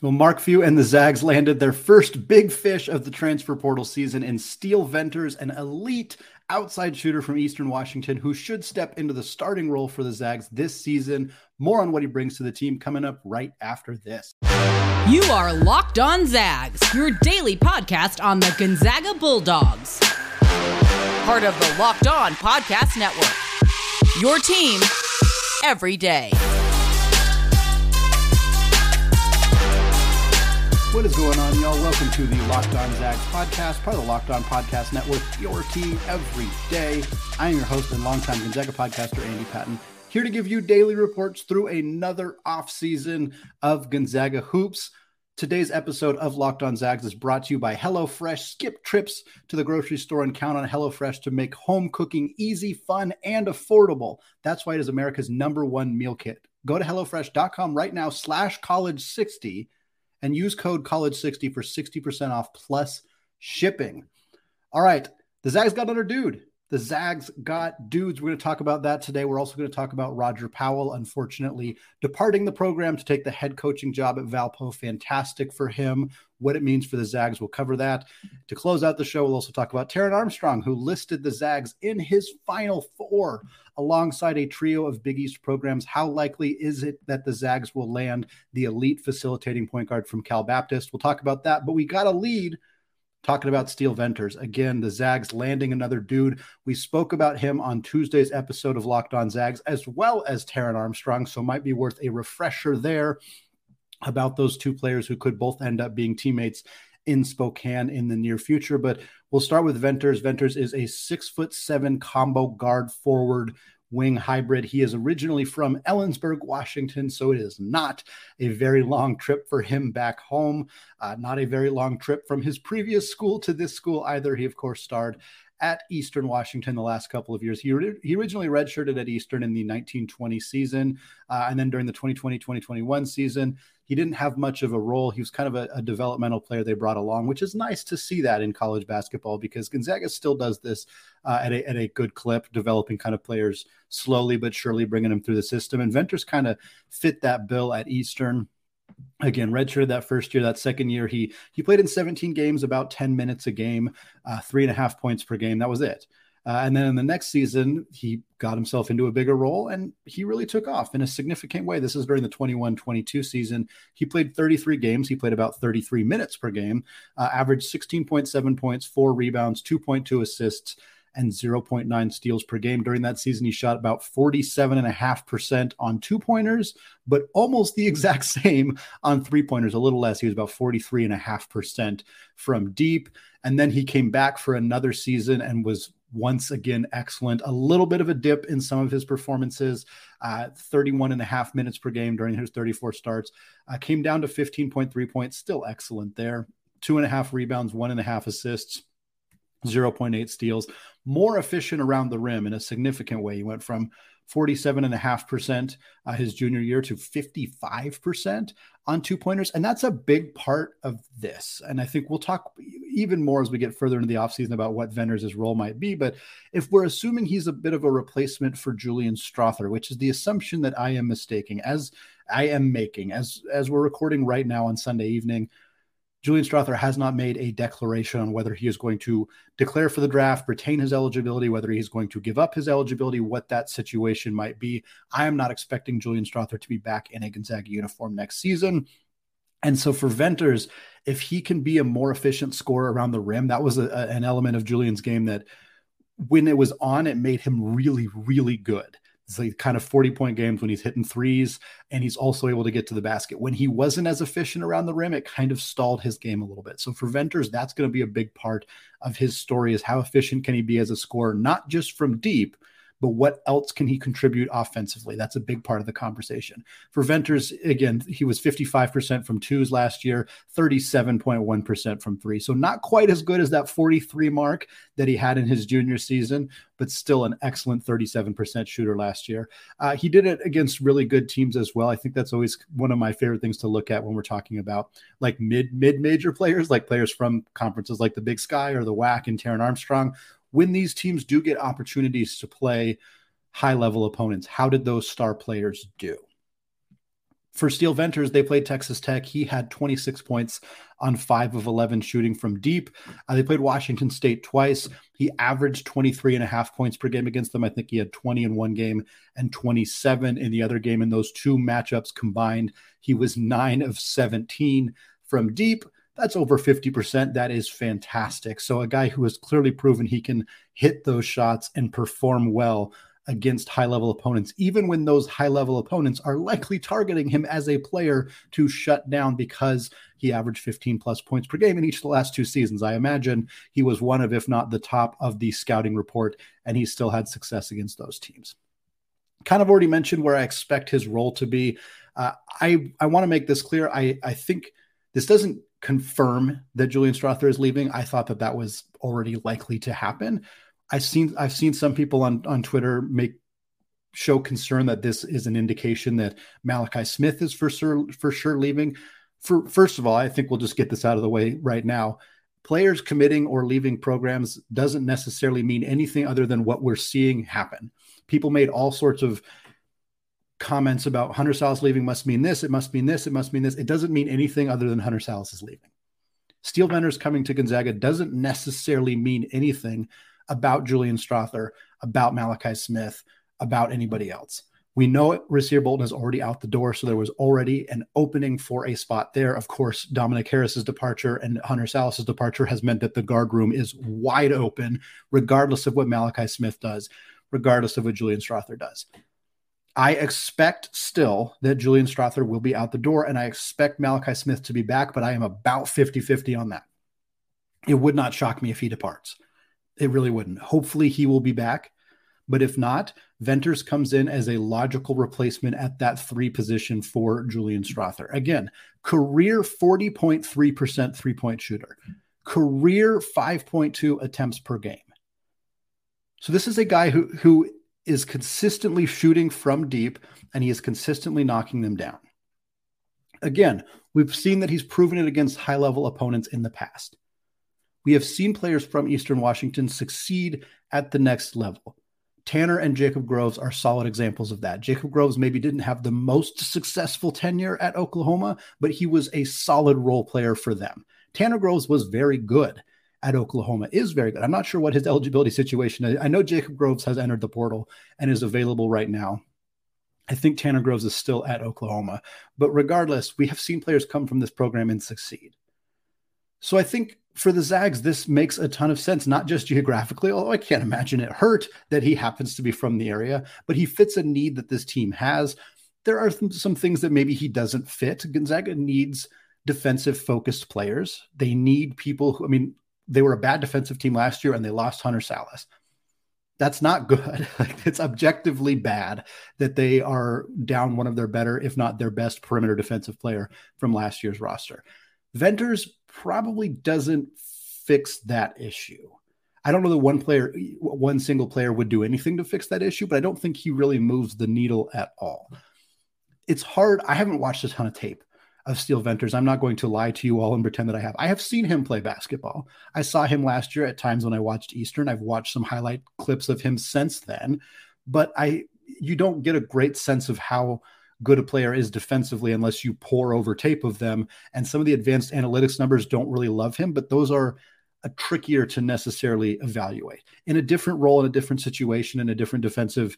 Well, Mark Few and the Zags landed their first big fish of the transfer portal season in Steele Venters, an elite outside shooter from Eastern Washington who should step into the starting role for the Zags this season. More on what he brings to the team coming up right after this. You are Locked On Zags, your daily podcast on the Gonzaga Bulldogs. Part of the Locked On Podcast Network. Your team every day. What is going on, y'all? Welcome to the Locked On Zags podcast, part of the Locked On Podcast Network, your team every day. I am your host and longtime Gonzaga podcaster, Andy Patton, here to give you daily reports through another offseason of Gonzaga hoops. Today's episode of Locked On Zags is brought to you by HelloFresh. Skip trips to the grocery store and count on HelloFresh to make home cooking easy, fun, and affordable. That's why it is America's number one meal kit. Go to HelloFresh.com right now, slash college60 and use code college60 for 60% off plus shipping. All right, the Zags got another dude. The Zags got dudes. We're going to talk about that today. We're also going to talk about Roger Powell, unfortunately, departing the program to take the head coaching job at Valpo. Fantastic for him. What it means for the Zags, we'll cover that. To close out the show, we'll also talk about Taran Armstrong, who listed the Zags in his final four alongside a trio of Big East programs. How likely is it that the Zags will land the elite facilitating point guard from Cal Baptist? We'll talk about that, but we got a lead talking about Steele Venters. Again, the Zags landing another dude. We spoke about him on Tuesday's episode of Locked On Zags, as well as Taran Armstrong. So might be worth a refresher there about those two players who could both end up being teammates in Spokane in the near future. But we'll start with Venters. Venters is a six foot seven combo guard forward wing hybrid. He is originally from Ellensburg, Washington, so it is not a very long trip for him back home. Uh, not a very long trip from his previous school to this school either. He, of course, starred at Eastern Washington the last couple of years. He, he originally redshirted at Eastern in the 1920 season, uh, and then during the 2020 2021 season, he didn't have much of a role. He was kind of a, a, developmental player they brought along, which is nice to see that in college basketball because Gonzaga still does this uh, at, a, at a good clip, developing kind of players slowly but surely, bringing them through the system. And Venters kind of fit that bill at Eastern again redshirted that first year that second year he he played in 17 games about 10 minutes a game uh, three and a half points per game that was it uh, and then in the next season, he got himself into a bigger role and he really took off in a significant way. This is during the 21 22 season. He played 33 games. He played about 33 minutes per game, uh, averaged 16.7 points, four rebounds, 2.2 assists, and 0.9 steals per game. During that season, he shot about 47.5% on two pointers, but almost the exact same on three pointers, a little less. He was about 43.5% from deep. And then he came back for another season and was once again excellent. A little bit of a dip in some of his performances, uh, 31 and a half minutes per game during his 34 starts. Uh, came down to 15.3 points, still excellent there. Two and a half rebounds, one and a half assists. 0.8 steals, more efficient around the rim in a significant way. He went from 47.5% uh, his junior year to 55% on two pointers. And that's a big part of this. And I think we'll talk even more as we get further into the offseason about what Venters' role might be. But if we're assuming he's a bit of a replacement for Julian Strawther, which is the assumption that I am mistaking, as I am making, as as we're recording right now on Sunday evening, Julian Strawther has not made a declaration on whether he is going to declare for the draft, retain his eligibility, whether he's going to give up his eligibility, what that situation might be. I am not expecting Julian Strawther to be back in a Gonzaga uniform next season. And so for Venters, if he can be a more efficient scorer around the rim, that was a, an element of Julian's game that when it was on, it made him really, really good. It's like kind of 40 point games when he's hitting threes and he's also able to get to the basket. When he wasn't as efficient around the rim, it kind of stalled his game a little bit. So for Venters, that's going to be a big part of his story is how efficient can he be as a scorer, not just from deep, but what else can he contribute offensively? That's a big part of the conversation. For Venters, again, he was 55% from twos last year, 37.1% from three. So not quite as good as that 43 mark that he had in his junior season, but still an excellent 37% shooter last year. Uh, he did it against really good teams as well. I think that's always one of my favorite things to look at when we're talking about like mid mid major players, like players from conferences like the Big Sky or the WAC and Taran Armstrong when these teams do get opportunities to play high level opponents, how did those star players do? for Steele Venters, they played Texas Tech. He had 26 points on five of 11 shooting from deep. Uh, they played Washington State twice. He averaged 23 and a half points per game against them. I think he had 20 in one game and 27 in the other game. In those two matchups combined, he was nine of 17 from deep. That's over 50%. That is fantastic. So, a guy who has clearly proven he can hit those shots and perform well against high level opponents, even when those high level opponents are likely targeting him as a player to shut down because he averaged 15 plus points per game in each of the last two seasons. I imagine he was one of, if not the top of the scouting report, and he still had success against those teams. Kind of already mentioned where I expect his role to be. Uh, I I want to make this clear. I I think this doesn't confirm that Julian Strawther is leaving. I thought that that was already likely to happen. I've seen I've seen some people on on Twitter make show concern that this is an indication that Malachi Smith is for sure for sure leaving. For first of all, I think we'll just get this out of the way right now. Players committing or leaving programs doesn't necessarily mean anything other than what we're seeing happen. People made all sorts of comments about Hunter Sallis leaving must mean this, it must mean this, it must mean this. It doesn't mean anything other than Hunter Sallis is leaving. Steele Venters coming to Gonzaga doesn't necessarily mean anything about Julian Strawther, about Malachi Smith, about anybody else. We know it, Rasir Bolton is already out the door, so there was already an opening for a spot there. Of course, Dominic Harris's departure and Hunter Sallis's departure has meant that the guard room is wide open, regardless of what Malachi Smith does, regardless of what Julian Strawther does. I expect still that Julian Strawther will be out the door, and I expect Malachi Smith to be back, but I am about 50 50 on that. It would not shock me if he departs. It really wouldn't. Hopefully, he will be back. But if not, Venters comes in as a logical replacement at that three position for Julian Strawther. Again, career 40.3% three point shooter, career 5.2 attempts per game. So this is a guy who, who is consistently shooting from deep and he is consistently knocking them down. Again, we've seen that he's proven it against high level opponents in the past. We have seen players from Eastern Washington succeed at the next level. Tanner and Jacob Groves are solid examples of that. Jacob Groves maybe didn't have the most successful tenure at Oklahoma, but he was a solid role player for them. Tanner Groves was very good at Oklahoma, is very good. I'm not sure what his eligibility situation is. I know Jacob Groves has entered the portal and is available right now. I think Tanner Groves is still at Oklahoma. But regardless, we have seen players come from this program and succeed. So I think for the Zags, this makes a ton of sense, not just geographically, although I can't imagine it hurt that he happens to be from the area, but he fits a need that this team has. There are some things that maybe he doesn't fit. Gonzaga needs defensive focused players. They need people who, I mean, they were a bad defensive team last year and they lost Hunter Sallis. That's not good. it's objectively bad that they are down one of their better, if not their best perimeter defensive player from last year's roster. Venters probably doesn't fix that issue. I don't know that one player, one single player would do anything to fix that issue, but I don't think he really moves the needle at all. It's hard. I haven't watched a ton of tape of Steele Venters. I'm not going to lie to you all and pretend that I have. I have seen him play basketball. I saw him last year at times when I watched Eastern. I've watched some highlight clips of him since then, but I you don't get a great sense of how good a player is defensively unless you pour over tape of them. And some of the advanced analytics numbers don't really love him, but those are a trickier to necessarily evaluate. In a different role, in a different situation, in a different defensive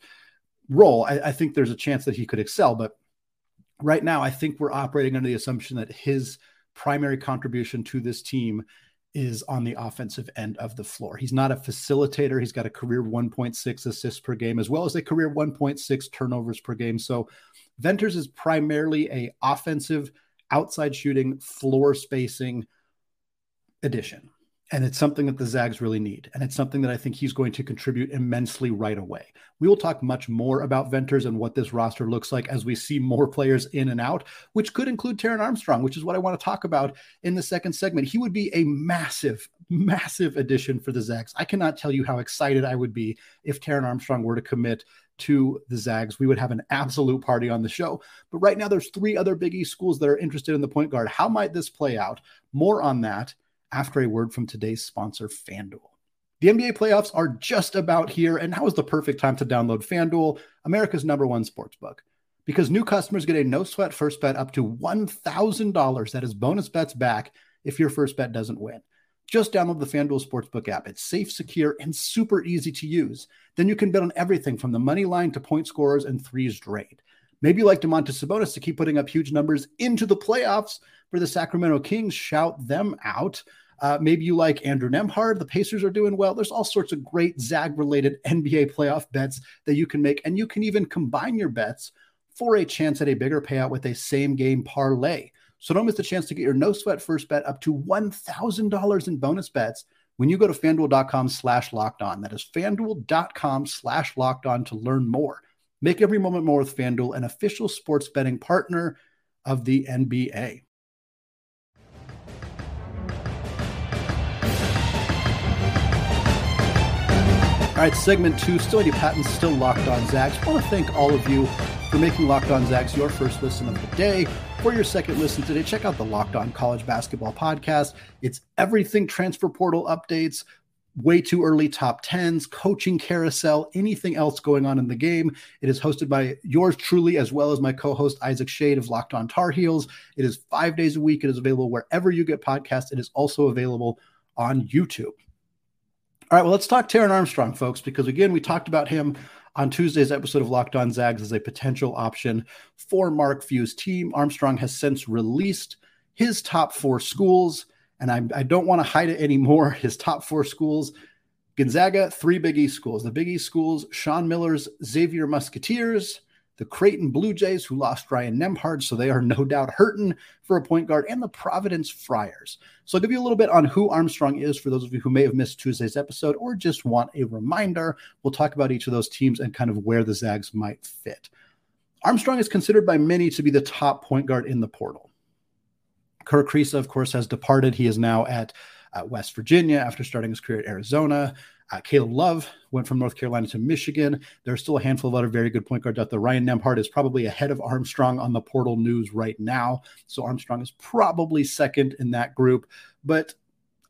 role, I, I think there's a chance that he could excel. But right now, I think we're operating under the assumption that his primary contribution to this team is on the offensive end of the floor. He's not a facilitator. He's got a career 1.6 assists per game as well as a career 1.6 turnovers per game. So Venters is primarily a offensive, outside shooting, floor spacing addition. And it's something that the Zags really need. And it's something that I think he's going to contribute immensely right away. We will talk much more about Venters and what this roster looks like as we see more players in and out, which could include Taran Armstrong, which is what I want to talk about in the second segment. He would be a massive, massive addition for the Zags. I cannot tell you how excited I would be if Taran Armstrong were to commit to the Zags. We would have an absolute party on the show. But right now, there's three other Big East schools that are interested in the point guard. How might this play out? More on that after a word from today's sponsor, FanDuel. The NBA playoffs are just about here, and now is the perfect time to download FanDuel, America's number one sports book because new customers get a no sweat first bet up to $1,000. That is bonus bets back if your first bet doesn't win. Just download the FanDuel Sportsbook app. It's safe, secure, and super easy to use. Then you can bet on everything from the money line to point scorers and threes drained. Maybe you like Domantas Sabonis to keep putting up huge numbers into the playoffs for the Sacramento Kings. Shout them out. Uh, maybe you like Andrew Nembhard. The Pacers are doing well. There's all sorts of great Zag related NBA playoff bets that you can make. And you can even combine your bets for a chance at a bigger payout with a same game parlay. So don't miss the chance to get your no sweat first bet up to $1,000 in bonus bets when you go to fanduel.com slash locked on. That is fanduel.com slash locked on to learn more. Make every moment more with FanDuel, an official sports betting partner of the NBA. All right, segment two, still Andy Patton, still locked on Zags. I want to thank all of you for making Locked On Zags your first listen of the day. For your second listen today, check out the Locked On College Basketball Podcast. It's everything transfer portal updates, way too early top 10s, coaching carousel, anything else going on in the game. It is hosted by yours truly, as well as my co host Isaac Shade of Locked On Tar Heels. It is five days a week. It is available wherever you get podcasts. It is also available on YouTube. All right, well, let's talk Taran Armstrong, folks, because again, we talked about him on Tuesday's episode of Locked On Zags as a potential option for Mark Few's team. Armstrong has since released his top four schools, and I, I don't want to hide it anymore. His top four schools Gonzaga, three Big East schools. The Big East schools, Sean Miller's Xavier Musketeers, the Creighton Blue Jays, who lost Ryan Nembhard, so they are no doubt hurting for a point guard, and the Providence Friars. So I'll give you a little bit on who Armstrong is for those of you who may have missed Tuesday's episode or just want a reminder. We'll talk about each of those teams and kind of where the Zags might fit. Armstrong is considered by many to be the top point guard in the portal. Kerr Kriisa, of course, has departed. He is now at West Virginia after starting his career at Arizona. Uh, Caleb Love went from North Carolina to Michigan. There are still a handful of other very good point guards out there. Ryan Nembhard is probably ahead of Armstrong on the portal news right now. So Armstrong is probably second in that group. But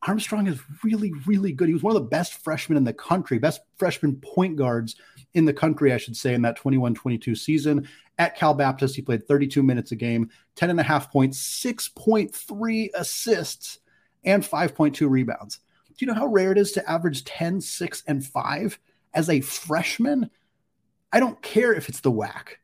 Armstrong is really, really good. He was one of the best freshmen in the country, best freshman point guards in the country, I should say, in that 21 22 season. At Cal Baptist, he played 32 minutes a game, 10 and a half points, 6.3 assists, and 5.2 rebounds. Do you know how rare it is to average 10, 6, and 5 as a freshman? I don't care if it's the WAC.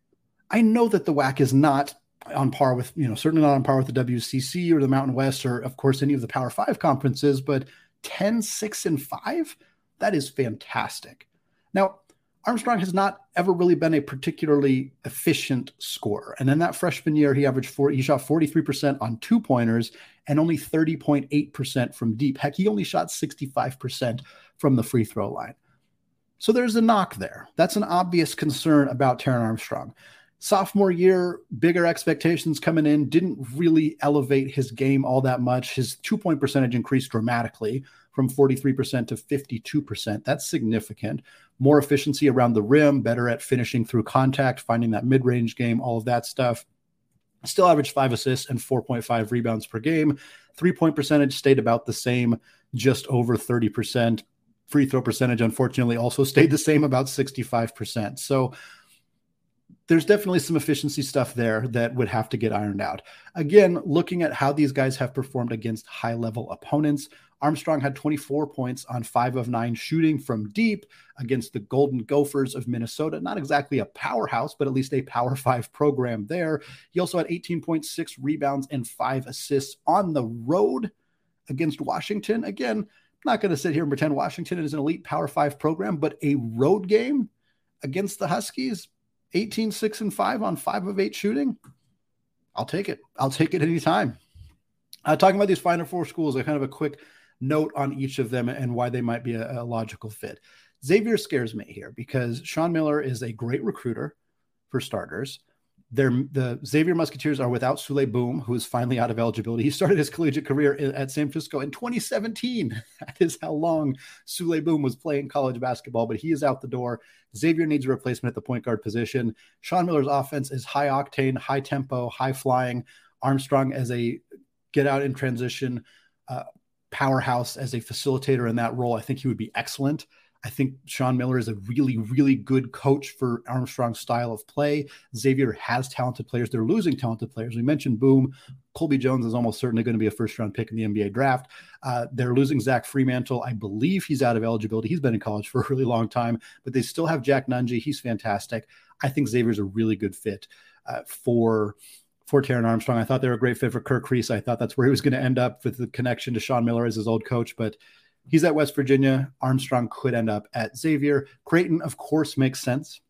I know that the WAC is not on par with, you know, certainly not on par with the WCC or the Mountain West or, of course, any of the Power Five conferences, but 10, 6, and 5, that is fantastic. Now, Armstrong has not ever really been a particularly efficient scorer. And in that freshman year, he averaged four, he shot 43% on two pointers and only 30.8% from deep. Heck, he only shot 65% from the free throw line. So there's a knock there. That's an obvious concern about Taran Armstrong. Sophomore year, bigger expectations coming in, didn't really elevate his game all that much. His two point percentage increased dramatically from 43% to 52%. That's significant. More efficiency around the rim, better at finishing through contact, finding that mid range game, all of that stuff. Still averaged five assists and 4.5 rebounds per game. Three point percentage stayed about the same, just over 30%. Free throw percentage, unfortunately, also stayed the same, about 65%. So there's definitely some efficiency stuff there that would have to get ironed out. Again, looking at how these guys have performed against high level opponents, Armstrong had 24 points on five of nine shooting from deep against the Golden Gophers of Minnesota. Not exactly a powerhouse, but at least a power five program there. He also had 18.6 rebounds and five assists on the road against Washington. Again, I'm not going to sit here and pretend Washington is an elite power five program, but a road game against the Huskies, 18, 6, and 5 on five of eight shooting. I'll take it. I'll take it anytime. Uh, talking about these final four schools, I kind of a quick note on each of them and why they might be a, a logical fit. Xavier scares me here because Sean Miller is a great recruiter for starters. They're, the Xavier Musketeers are without Souley Boum, who is finally out of eligibility. He started his collegiate career at San Francisco in 2017. That is how long Souley Boum was playing college basketball, but he is out the door. Xavier needs a replacement at the point guard position. Sean Miller's offense is high octane, high tempo, high flying. Armstrong as a get out in transition uh, powerhouse as a facilitator in that role. I think he would be excellent. I think Sean Miller is a really, really good coach for Armstrong's style of play. Xavier has talented players. They're losing talented players. We mentioned Boum. Colby Jones is almost certainly going to be a first round pick in the NBA draft. Uh, they're losing Zach Freemantle. I believe he's out of eligibility. He's been in college for a really long time, but they still have Jack Nunge. He's fantastic. I think Xavier's a really good fit uh, for for Taran Armstrong. I thought they were a great fit for Kirk Kriisa. I thought that's where he was going to end up with the connection to Sean Miller as his old coach, but He's at West Virginia. Armstrong could end up at Xavier. Creighton, of course, makes sense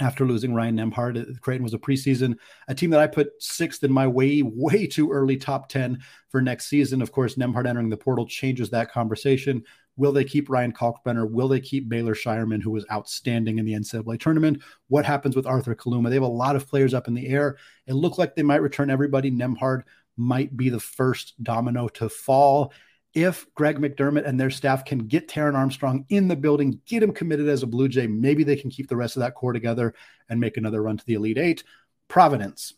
after losing Ryan Nembhard. Creighton was a preseason, a team that I put sixth in my way, way too early top 10 for next season. Of course, Nembhard entering the portal changes that conversation. Will they keep Ryan Kalkbrenner? Will they keep Baylor Scheierman, who was outstanding in the NCAA tournament? What happens with Arthur Kaluma? They have a lot of players up in the air. It looked like they might return everybody. Nembhard might be the first domino to fall if Greg McDermott and their staff can get Taran Armstrong in the building, get him committed as a Blue Jay, maybe they can keep the rest of that core together and make another run to the Elite Eight. Providence.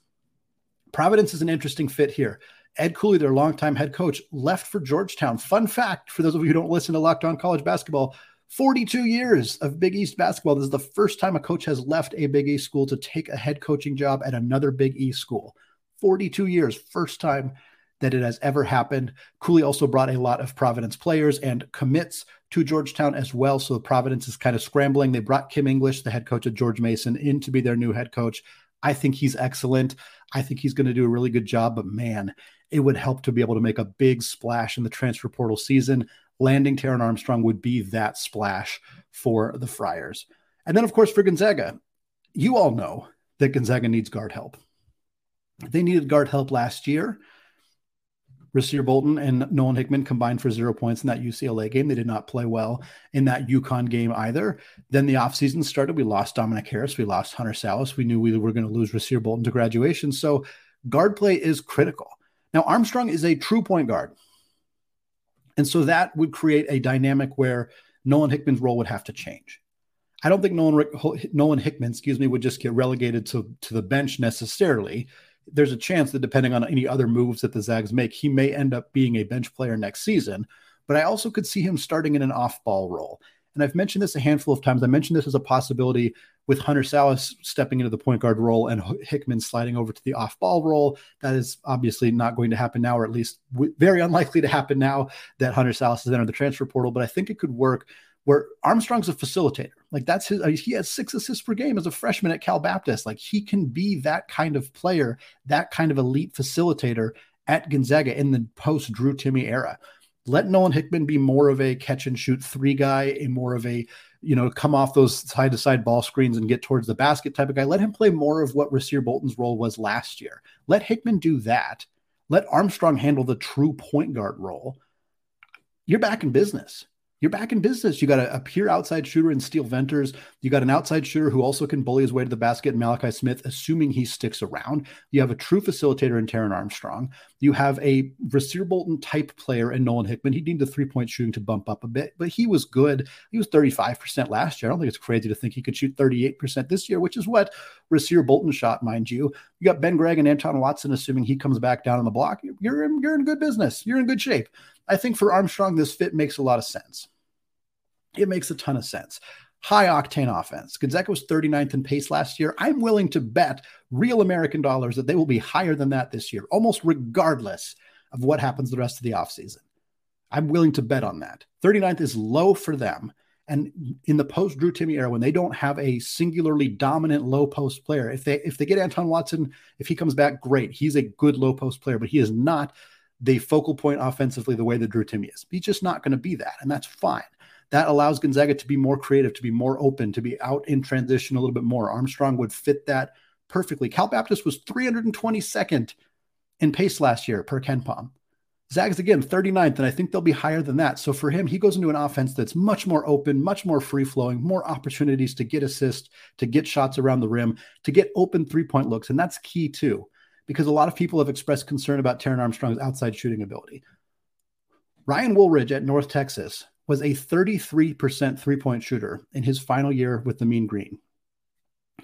Providence is an interesting fit here. Ed Cooley, their longtime head coach, left for Georgetown. Fun fact for those of you who don't listen to Locked On College Basketball 42 years of Big East basketball. This is the first time a coach has left a Big East school to take a head coaching job at another Big East school. 42 years, first time that it has ever happened. Cooley also brought a lot of Providence players and commits to Georgetown as well. So Providence is kind of scrambling. They brought Kim English, the head coach of George Mason, in to be their new head coach. I think he's excellent. I think he's going to do a really good job, but man, it would help to be able to make a big splash in the transfer portal season. Landing Taran Armstrong would be that splash for the Friars. And then, of course, for Gonzaga, you all know that Gonzaga needs guard help. They needed guard help last year. Rasir Bolton and Nolan Hickman combined for zero points in that UCLA game. They did not play well in that UConn game either. Then the offseason started. We lost Dominic Harris. We lost Hunter Sallis. We knew we were going to lose Rasir Bolton to graduation. So guard play is critical. Now, Armstrong is a true point guard. And so that would create a dynamic where Nolan Hickman's role would have to change. I don't think Nolan, Nolan Hickman, excuse me, would just get relegated to, to the bench necessarily there's a chance that depending on any other moves that the Zags make, he may end up being a bench player next season. But I also could see him starting in an off ball role. And I've mentioned this a handful of times. I mentioned this as a possibility with Hunter Sallis stepping into the point guard role and Hickman sliding over to the off ball role. That is obviously not going to happen now, or at least very unlikely to happen now that Hunter Sallis has entered the transfer portal. But I think it could work where Armstrong's a facilitator. Like that's his, uh, he has six assists per game as a freshman at Cal Baptist. Like he can be that kind of player, that kind of elite facilitator at Gonzaga in the post Drew Timme era. Let Nolan Hickman be more of a catch and shoot three guy, a more of a, you know, come off those side to side ball screens and get towards the basket type of guy. Let him play more of what Rasir Bolton's role was last year. Let Hickman do that. Let Armstrong handle the true point guard role. You're back in business you're back in business. You got a, a, pure outside shooter in Steele Venters. You got an outside shooter who also can bully his way to the basket, Malachi Smith, assuming he sticks around. You have a true facilitator in Taran Armstrong. You have a Rasir Bolton type player in Nolan Hickman. He needed the three point shooting to bump up a bit, but he was good. He was 35% last year. I don't think it's crazy to think he could shoot 38% this year, which is what Rasir Bolton shot, mind you. You got Ben Gregg and Anton Watson, assuming he comes back down on the block. You're you're in good business. You're in good shape. I think for Armstrong, this fit makes a lot of sense. It makes a ton of sense. High octane offense. Gonzaga was 39th in pace last year. I'm willing to bet real American dollars that they will be higher than that this year, almost regardless of what happens the rest of the offseason. I'm willing to bet on that. 39th is low for them. And in the post Drew Timme era, when they don't have a singularly dominant low post player, if they if they get Anton Watson, if he comes back, great. He's a good low post player, but he is not the focal point offensively the way that Drew Timme is. He's just not going to be that, and that's fine. That allows Gonzaga to be more creative, to be more open, to be out in transition a little bit more. Armstrong would fit that perfectly. Cal Baptist was 322nd in pace last year per KenPom. Zags again 39th, and I think they'll be higher than that. So for him, he goes into an offense that's much more open, much more free flowing, more opportunities to get assists, to get shots around the rim, to get open three point looks. And that's key too because a lot of people have expressed concern about Taran Armstrong's outside shooting ability. Ryan Woolridge at North Texas was a 33% three point shooter in his final year with the Mean Green.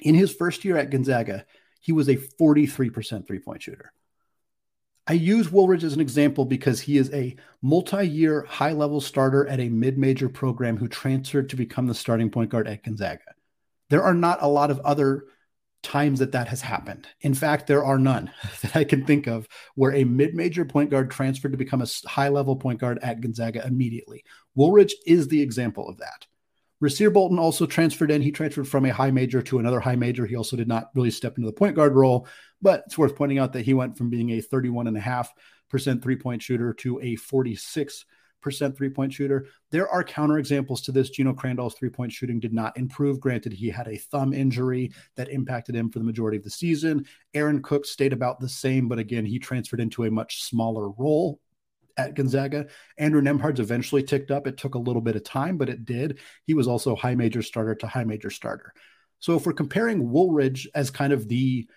In his first year at Gonzaga, he was a 43% three point shooter. I use Woolridge as an example because he is a multi year high level starter at a mid major program who transferred to become the starting point guard at Gonzaga. There are not a lot of other times that that has happened. In fact, there are none that I can think of where a mid major point guard transferred to become a high level point guard at Gonzaga immediately. Woolridge is the example of that. Rasir Bolton also transferred in. He transferred from a high major to another high major. He also did not really step into the point guard role, but it's worth pointing out that he went from being a 31.5% three point shooter to a 46 percent three point shooter. There are counterexamples to this. Geno Crandall's three point shooting did not improve. Granted, he had a thumb injury that impacted him for the majority of the season. Aaron Cook stayed about the same, but again, he transferred into a much smaller role at Gonzaga. Andrew Nembhard's eventually ticked up. It took a little bit of time, but it did. He was also high major starter to high major starter. So if we're comparing Woolridge as kind of the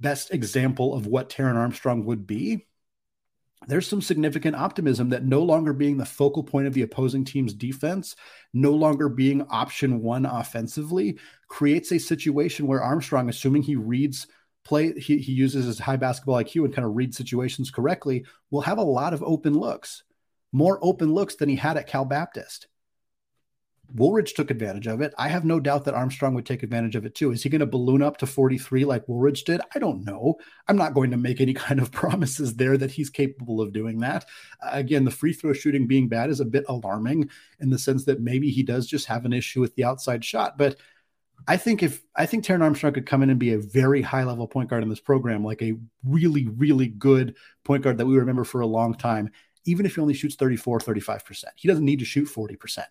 best example of what Taran Armstrong would be, there's some significant optimism that no longer being the focal point of the opposing team's defense, no longer being option one offensively, creates a situation where Armstrong, assuming he reads play, he, he uses his high basketball IQ and kind of read situations correctly, will have a lot of open looks, more open looks than he had at Cal Baptist. Woolridge took advantage of it. I have no doubt that Armstrong would take advantage of it too. Is he going to balloon up to 43 like Woolridge did? I don't know. I'm not going to make any kind of promises there that he's capable of doing that. Uh, again, the free throw shooting being bad is a bit alarming in the sense that maybe he does just have an issue with the outside shot. But I think if I think Taran Armstrong could come in and be a very high level point guard in this program, like a really, really good point guard that we remember for a long time, even if he only shoots 34, 35%. He doesn't need to shoot 40%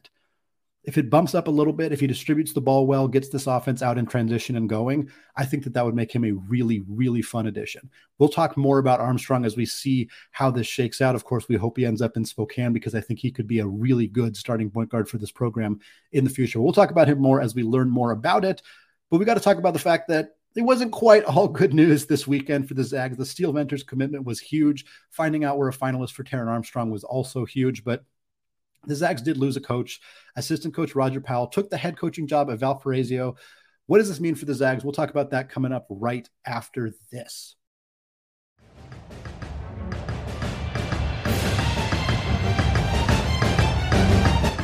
if it bumps up a little bit, if he distributes the ball well, gets this offense out in transition and going, I think that that would make him a really, really fun addition. We'll talk more about Armstrong as we see how this shakes out. Of course, we hope he ends up in Spokane because I think he could be a really good starting point guard for this program in the future. We'll talk about him more as we learn more about it. But we got to talk about the fact that it wasn't quite all good news this weekend for the Zags. The Steele Venters commitment was huge. Finding out we're a finalist for Taran Armstrong was also huge, but the Zags did lose a coach. Assistant coach Roger Powell took the head coaching job at Valparaiso. What does this mean for the Zags? We'll talk about that coming up right after this.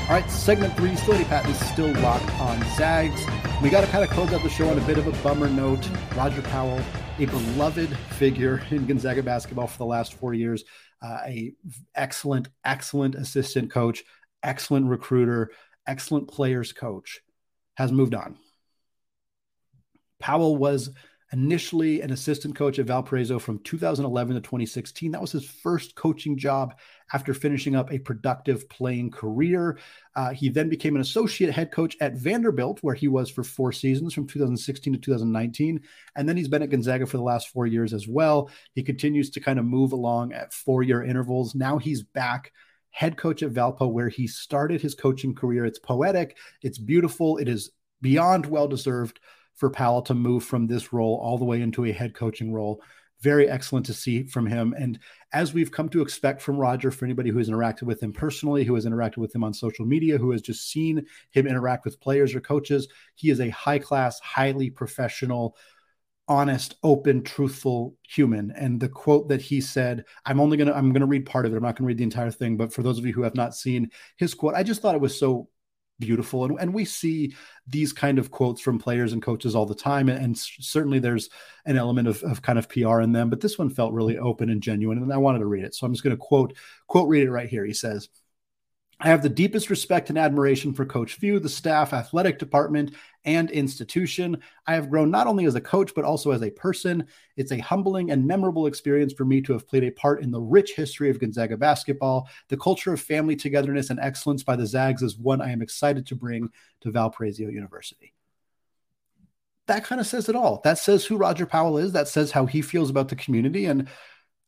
All right, segment three, Slody Patton still locked on Zags. We got to kind of close out the show on a bit of a bummer note. Roger Powell, a beloved figure in Gonzaga basketball for the last four years, uh, a excellent, excellent assistant coach, excellent recruiter, excellent players coach, has moved on. Powell was initially an assistant coach at Valparaiso from 2011 to 2016. That was his first coaching job after finishing up a productive playing career. Uh, he then became an associate head coach at Vanderbilt, where he was for four seasons from 2016 to 2019. And then he's been at Gonzaga for the last four years as well. He continues to kind of move along at four year intervals. Now he's back head coach at Valpo, where he started his coaching career. It's poetic, it's beautiful, it is beyond well deserved for Powell to move from this role all the way into a head coaching role. Very excellent to see from him. And as we've come to expect from Roger, for anybody who has interacted with him personally, who has interacted with him on social media, who has just seen him interact with players or coaches, he is a high class, highly professional, honest, open, truthful human. And the quote that he said, I'm only going to, I'm going to read part of it. I'm not going to read the entire thing, but for those of you who have not seen his quote, I just thought it was so beautiful. And, and we see these kind of quotes from players and coaches all the time. And, and, certainly there's an element of, of kind of PR in them, but this one felt really open and genuine. And I wanted to read it. So I'm just going to quote, quote, read it right here. He says, I have the deepest respect and admiration for Coach Few, the staff, athletic department, and institution. I have grown not only as a coach, but also as a person. It's a humbling and memorable experience for me to have played a part in the rich history of Gonzaga basketball. The culture of family togetherness and excellence by the Zags is one I am excited to bring to Valparaiso University. That kind of says it all. That says who Roger Powell is. That says how he feels about the community. And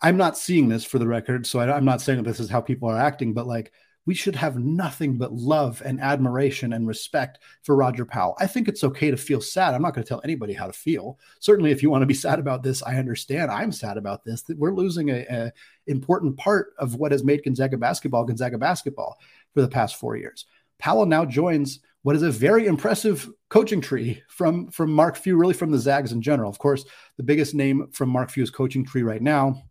I'm not seeing this for the record. So I, I'm not saying this is how people are acting, but like, we should have nothing but love and admiration and respect for Roger Powell. I think it's okay to feel sad. I'm not going to tell anybody how to feel. Certainly, if you want to be sad about this, I understand. I'm sad about this. That we're losing a, a important part of what has made Gonzaga basketball Gonzaga basketball for the past four years. Powell now joins what is a very impressive coaching tree from from Mark Few, really from the Zags in general. Of course, the biggest name from Mark Few's coaching tree right now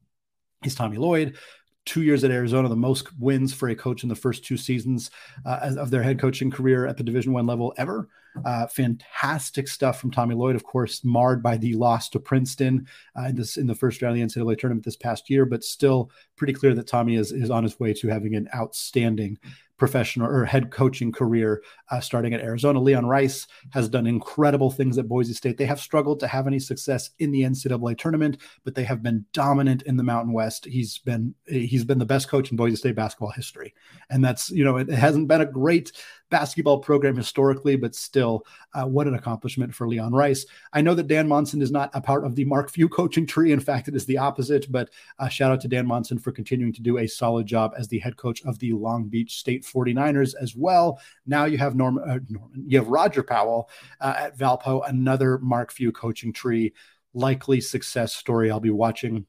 is Tommy Lloyd two years at Arizona, the most wins for a coach in the first two seasons uh, of their head coaching career at the Division One level ever. Uh, fantastic stuff from Tommy Lloyd, of course, marred by the loss to Princeton uh, in this in the first round of the NCAA tournament this past year, but still pretty clear that Tommy is is on his way to having an outstanding professional or head coaching career uh, starting at Arizona. Leon Rice has done incredible things at Boise State. They have struggled to have any success in the NCAA tournament, but they have been dominant in the Mountain West. He's been he's been the best coach in Boise State basketball history, and that's you know it hasn't been a great basketball program historically, but still, uh, what an accomplishment for Leon Rice. I know that Dan Monson is not a part of the Mark Few coaching tree. In fact, it is the opposite. But uh, shout out to Dan Monson for continuing to do a solid job as the head coach of the Long Beach State 49ers as well. Now you have Norm, uh, Norman, you have Roger Powell uh, at Valpo, another Mark Few coaching tree. Likely success story. I'll be watching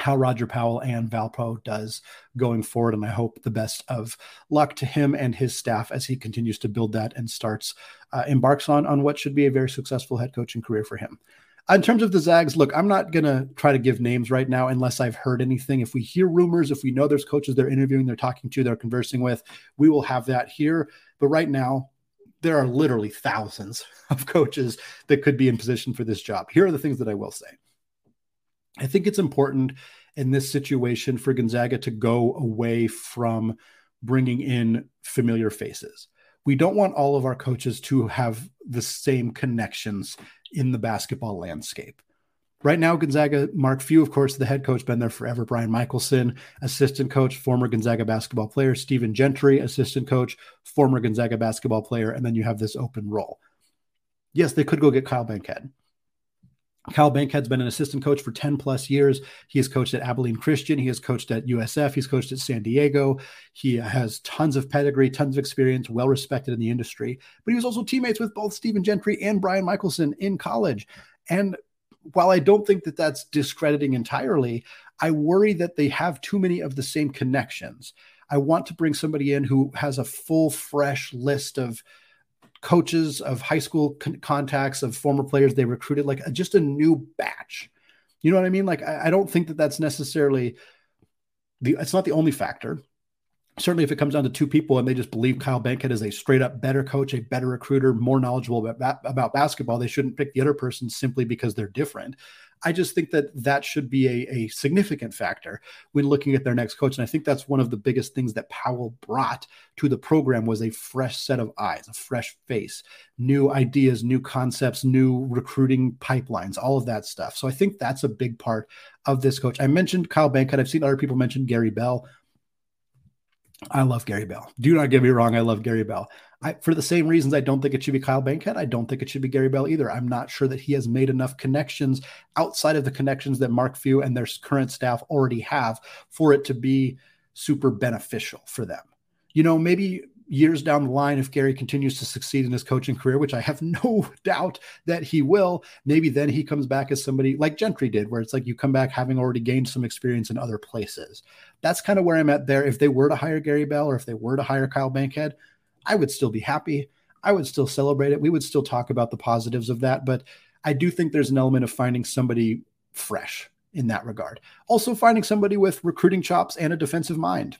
how Roger Powell and Valpo does going forward. And I hope the best of luck to him and his staff as he continues to build that and starts, uh, embarks on, on what should be a very successful head coaching career for him. In terms of the Zags, look, I'm not going to try to give names right now unless I've heard anything. If we hear rumors, if we know there's coaches they're interviewing, they're talking to, they're conversing with, we will have that here. But right now, there are literally thousands of coaches that could be in position for this job. Here are the things that I will say. I think it's important in this situation for Gonzaga to go away from bringing in familiar faces. We don't want all of our coaches to have the same connections in the basketball landscape. Right now, Gonzaga, Mark Few, of course, the head coach, been there forever. Brian Michaelson, assistant coach, former Gonzaga basketball player. Stephen Gentry, assistant coach, former Gonzaga basketball player. And then you have this open role. Yes, they could go get Kyle Bankhead. Kyle Bankhead's been an assistant coach for 10 plus years. He has coached at Abilene Christian. He has coached at USF. He's coached at San Diego. He has tons of pedigree, tons of experience, well respected in the industry. But he was also teammates with both Stephen Gentry and Brian Michaelson in college. And while I don't think that that's discrediting entirely, I worry that they have too many of the same connections. I want to bring somebody in who has a full, fresh list of coaches, of high school con- contacts, of former players they recruited, like a, just a new batch. You know what I mean? Like, I, I don't think that that's necessarily the, it's not the only factor. Certainly, if it comes down to two people and they just believe Kyle Bankhead is a straight up better coach, a better recruiter, more knowledgeable about, about basketball, they shouldn't pick the other person simply because they're different. I just think that that should be a, a significant factor when looking at their next coach. And I think that's one of the biggest things that Powell brought to the program was a fresh set of eyes, a fresh face, new ideas, new concepts, new recruiting pipelines, all of that stuff. So I think that's a big part of this coach. I mentioned Kyle Bankhead. I've seen other people mention Gary Bell. I love Gary Bell. Do not get me wrong. I love Gary Bell. I, for the same reasons, I don't think it should be Kyle Bankhead. I don't think it should be Gary Bell either. I'm not sure that he has made enough connections outside of the connections that Mark Few and their current staff already have for it to be super beneficial for them. You know, maybe years down the line, if Gary continues to succeed in his coaching career, which I have no doubt that he will, maybe then he comes back as somebody like Gentry did, where it's like you come back having already gained some experience in other places. That's kind of where I'm at there. If they were to hire Gary Bell or if they were to hire Kyle Bankhead, I would still be happy. I would still celebrate it. We would still talk about the positives of that. But I do think there's an element of finding somebody fresh in that regard. Also, finding somebody with recruiting chops and a defensive mind.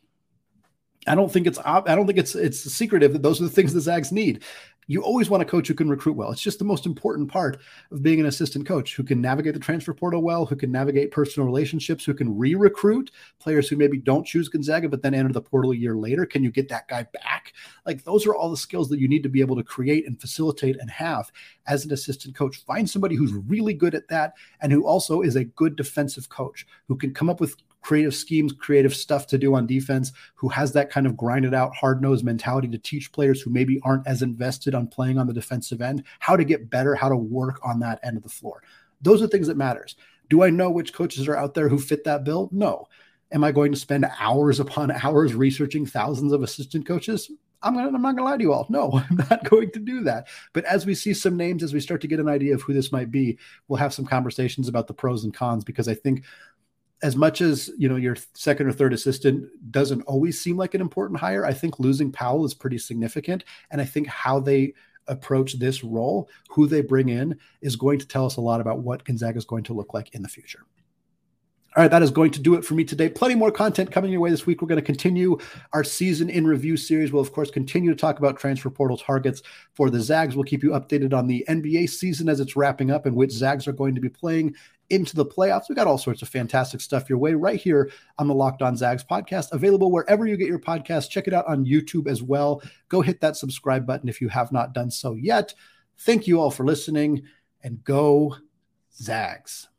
I don't think it's I don't think it's it's secretive that those are the things the Zags need. You always want a coach who can recruit well. It's just the most important part of being an assistant coach who can navigate the transfer portal well, who can navigate personal relationships, who can re-recruit players who maybe don't choose Gonzaga but then enter the portal a year later. Can you get that guy back? Like those are all the skills that you need to be able to create and facilitate and have as an assistant coach. Find somebody who's really good at that and who also is a good defensive coach who can come up with creative schemes, creative stuff to do on defense, who has that kind of grinded out, hard nosed mentality to teach players who maybe aren't as invested on playing on the defensive end how to get better, how to work on that end of the floor. Those are things that matters. Do I know which coaches are out there who fit that bill? No. Am I going to spend hours upon hours researching thousands of assistant coaches? I'm, gonna, I'm not going to lie to you all. No, I'm not going to do that. But as we see some names, as we start to get an idea of who this might be, we'll have some conversations about the pros and cons because I think as much as you know your second or third assistant doesn't always seem like an important hire i think losing powell is pretty significant and i think how they approach this role who they bring in is going to tell us a lot about what gonzaga is going to look like in the future All right, that is going to do it for me today. Plenty more content coming your way this week. We're going to continue our season in review series. We'll, of course, continue to talk about transfer portal targets for the Zags. We'll keep you updated on the NBA season as it's wrapping up and which Zags are going to be playing into the playoffs. We got all sorts of fantastic stuff your way right here on the Locked On Zags podcast, available wherever you get your podcast. Check it out on YouTube as well. Go hit that subscribe button if you have not done so yet. Thank you all for listening and go Zags.